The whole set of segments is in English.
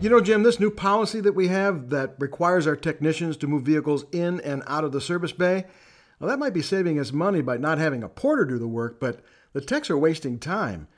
You know, Jim, this new policy that we have that requires our technicians to move vehicles in and out of the service bay, well, that might be saving us money by not having a porter do the work, but the techs are wasting time.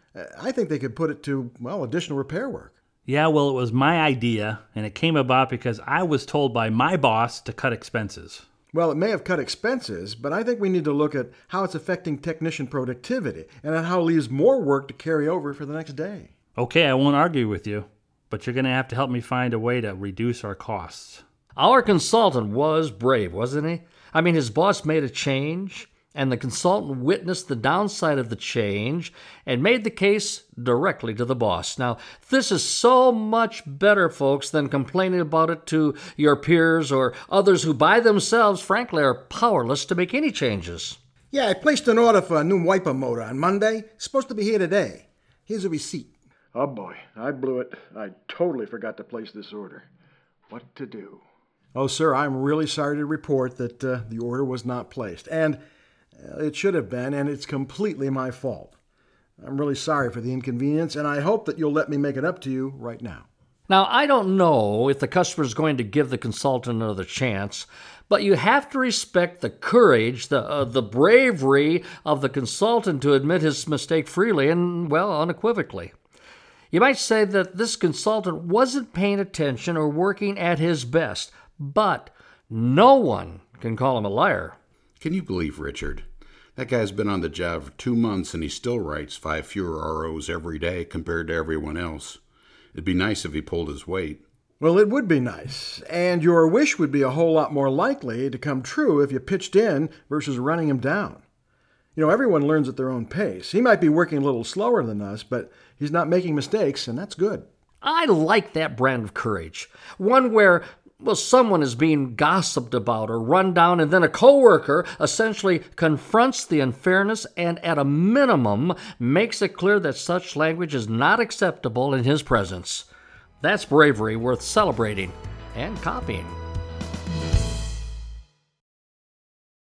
I think they could put it to, well, additional repair work. Yeah, well, it was my idea, and it came about because I was told by my boss to cut expenses. Well, it may have cut expenses, but I think we need to look at how it's affecting technician productivity and at how it leaves more work to carry over for the next day. Okay, I won't argue with you, but you're going to have to help me find a way to reduce our costs. Our consultant was brave, wasn't he? I mean, his boss made a change, and the consultant witnessed the downside of the change and made the case directly to the boss. Now, this is so much better, folks, than complaining about it to your peers or others who, by themselves, frankly, are powerless to make any changes. Yeah, I placed an order for a new wiper motor on Monday. It's supposed to be here today. Here's a receipt. Oh boy, I blew it. I totally forgot to place this order. What to do? Oh, sir, I'm really sorry to report that uh, the order was not placed. And uh, it should have been, and it's completely my fault. I'm really sorry for the inconvenience, and I hope that you'll let me make it up to you right now. Now, I don't know if the customer is going to give the consultant another chance, but you have to respect the courage, the, uh, the bravery of the consultant to admit his mistake freely and, well, unequivocally. You might say that this consultant wasn't paying attention or working at his best, but no one can call him a liar. Can you believe Richard? That guy's been on the job for two months and he still writes five fewer ROs every day compared to everyone else. It'd be nice if he pulled his weight. Well, it would be nice. And your wish would be a whole lot more likely to come true if you pitched in versus running him down. You know, everyone learns at their own pace. He might be working a little slower than us, but he's not making mistakes, and that's good. I like that brand of courage. One where well, someone is being gossiped about or run down, and then a coworker essentially confronts the unfairness and, at a minimum, makes it clear that such language is not acceptable in his presence. That's bravery worth celebrating and copying.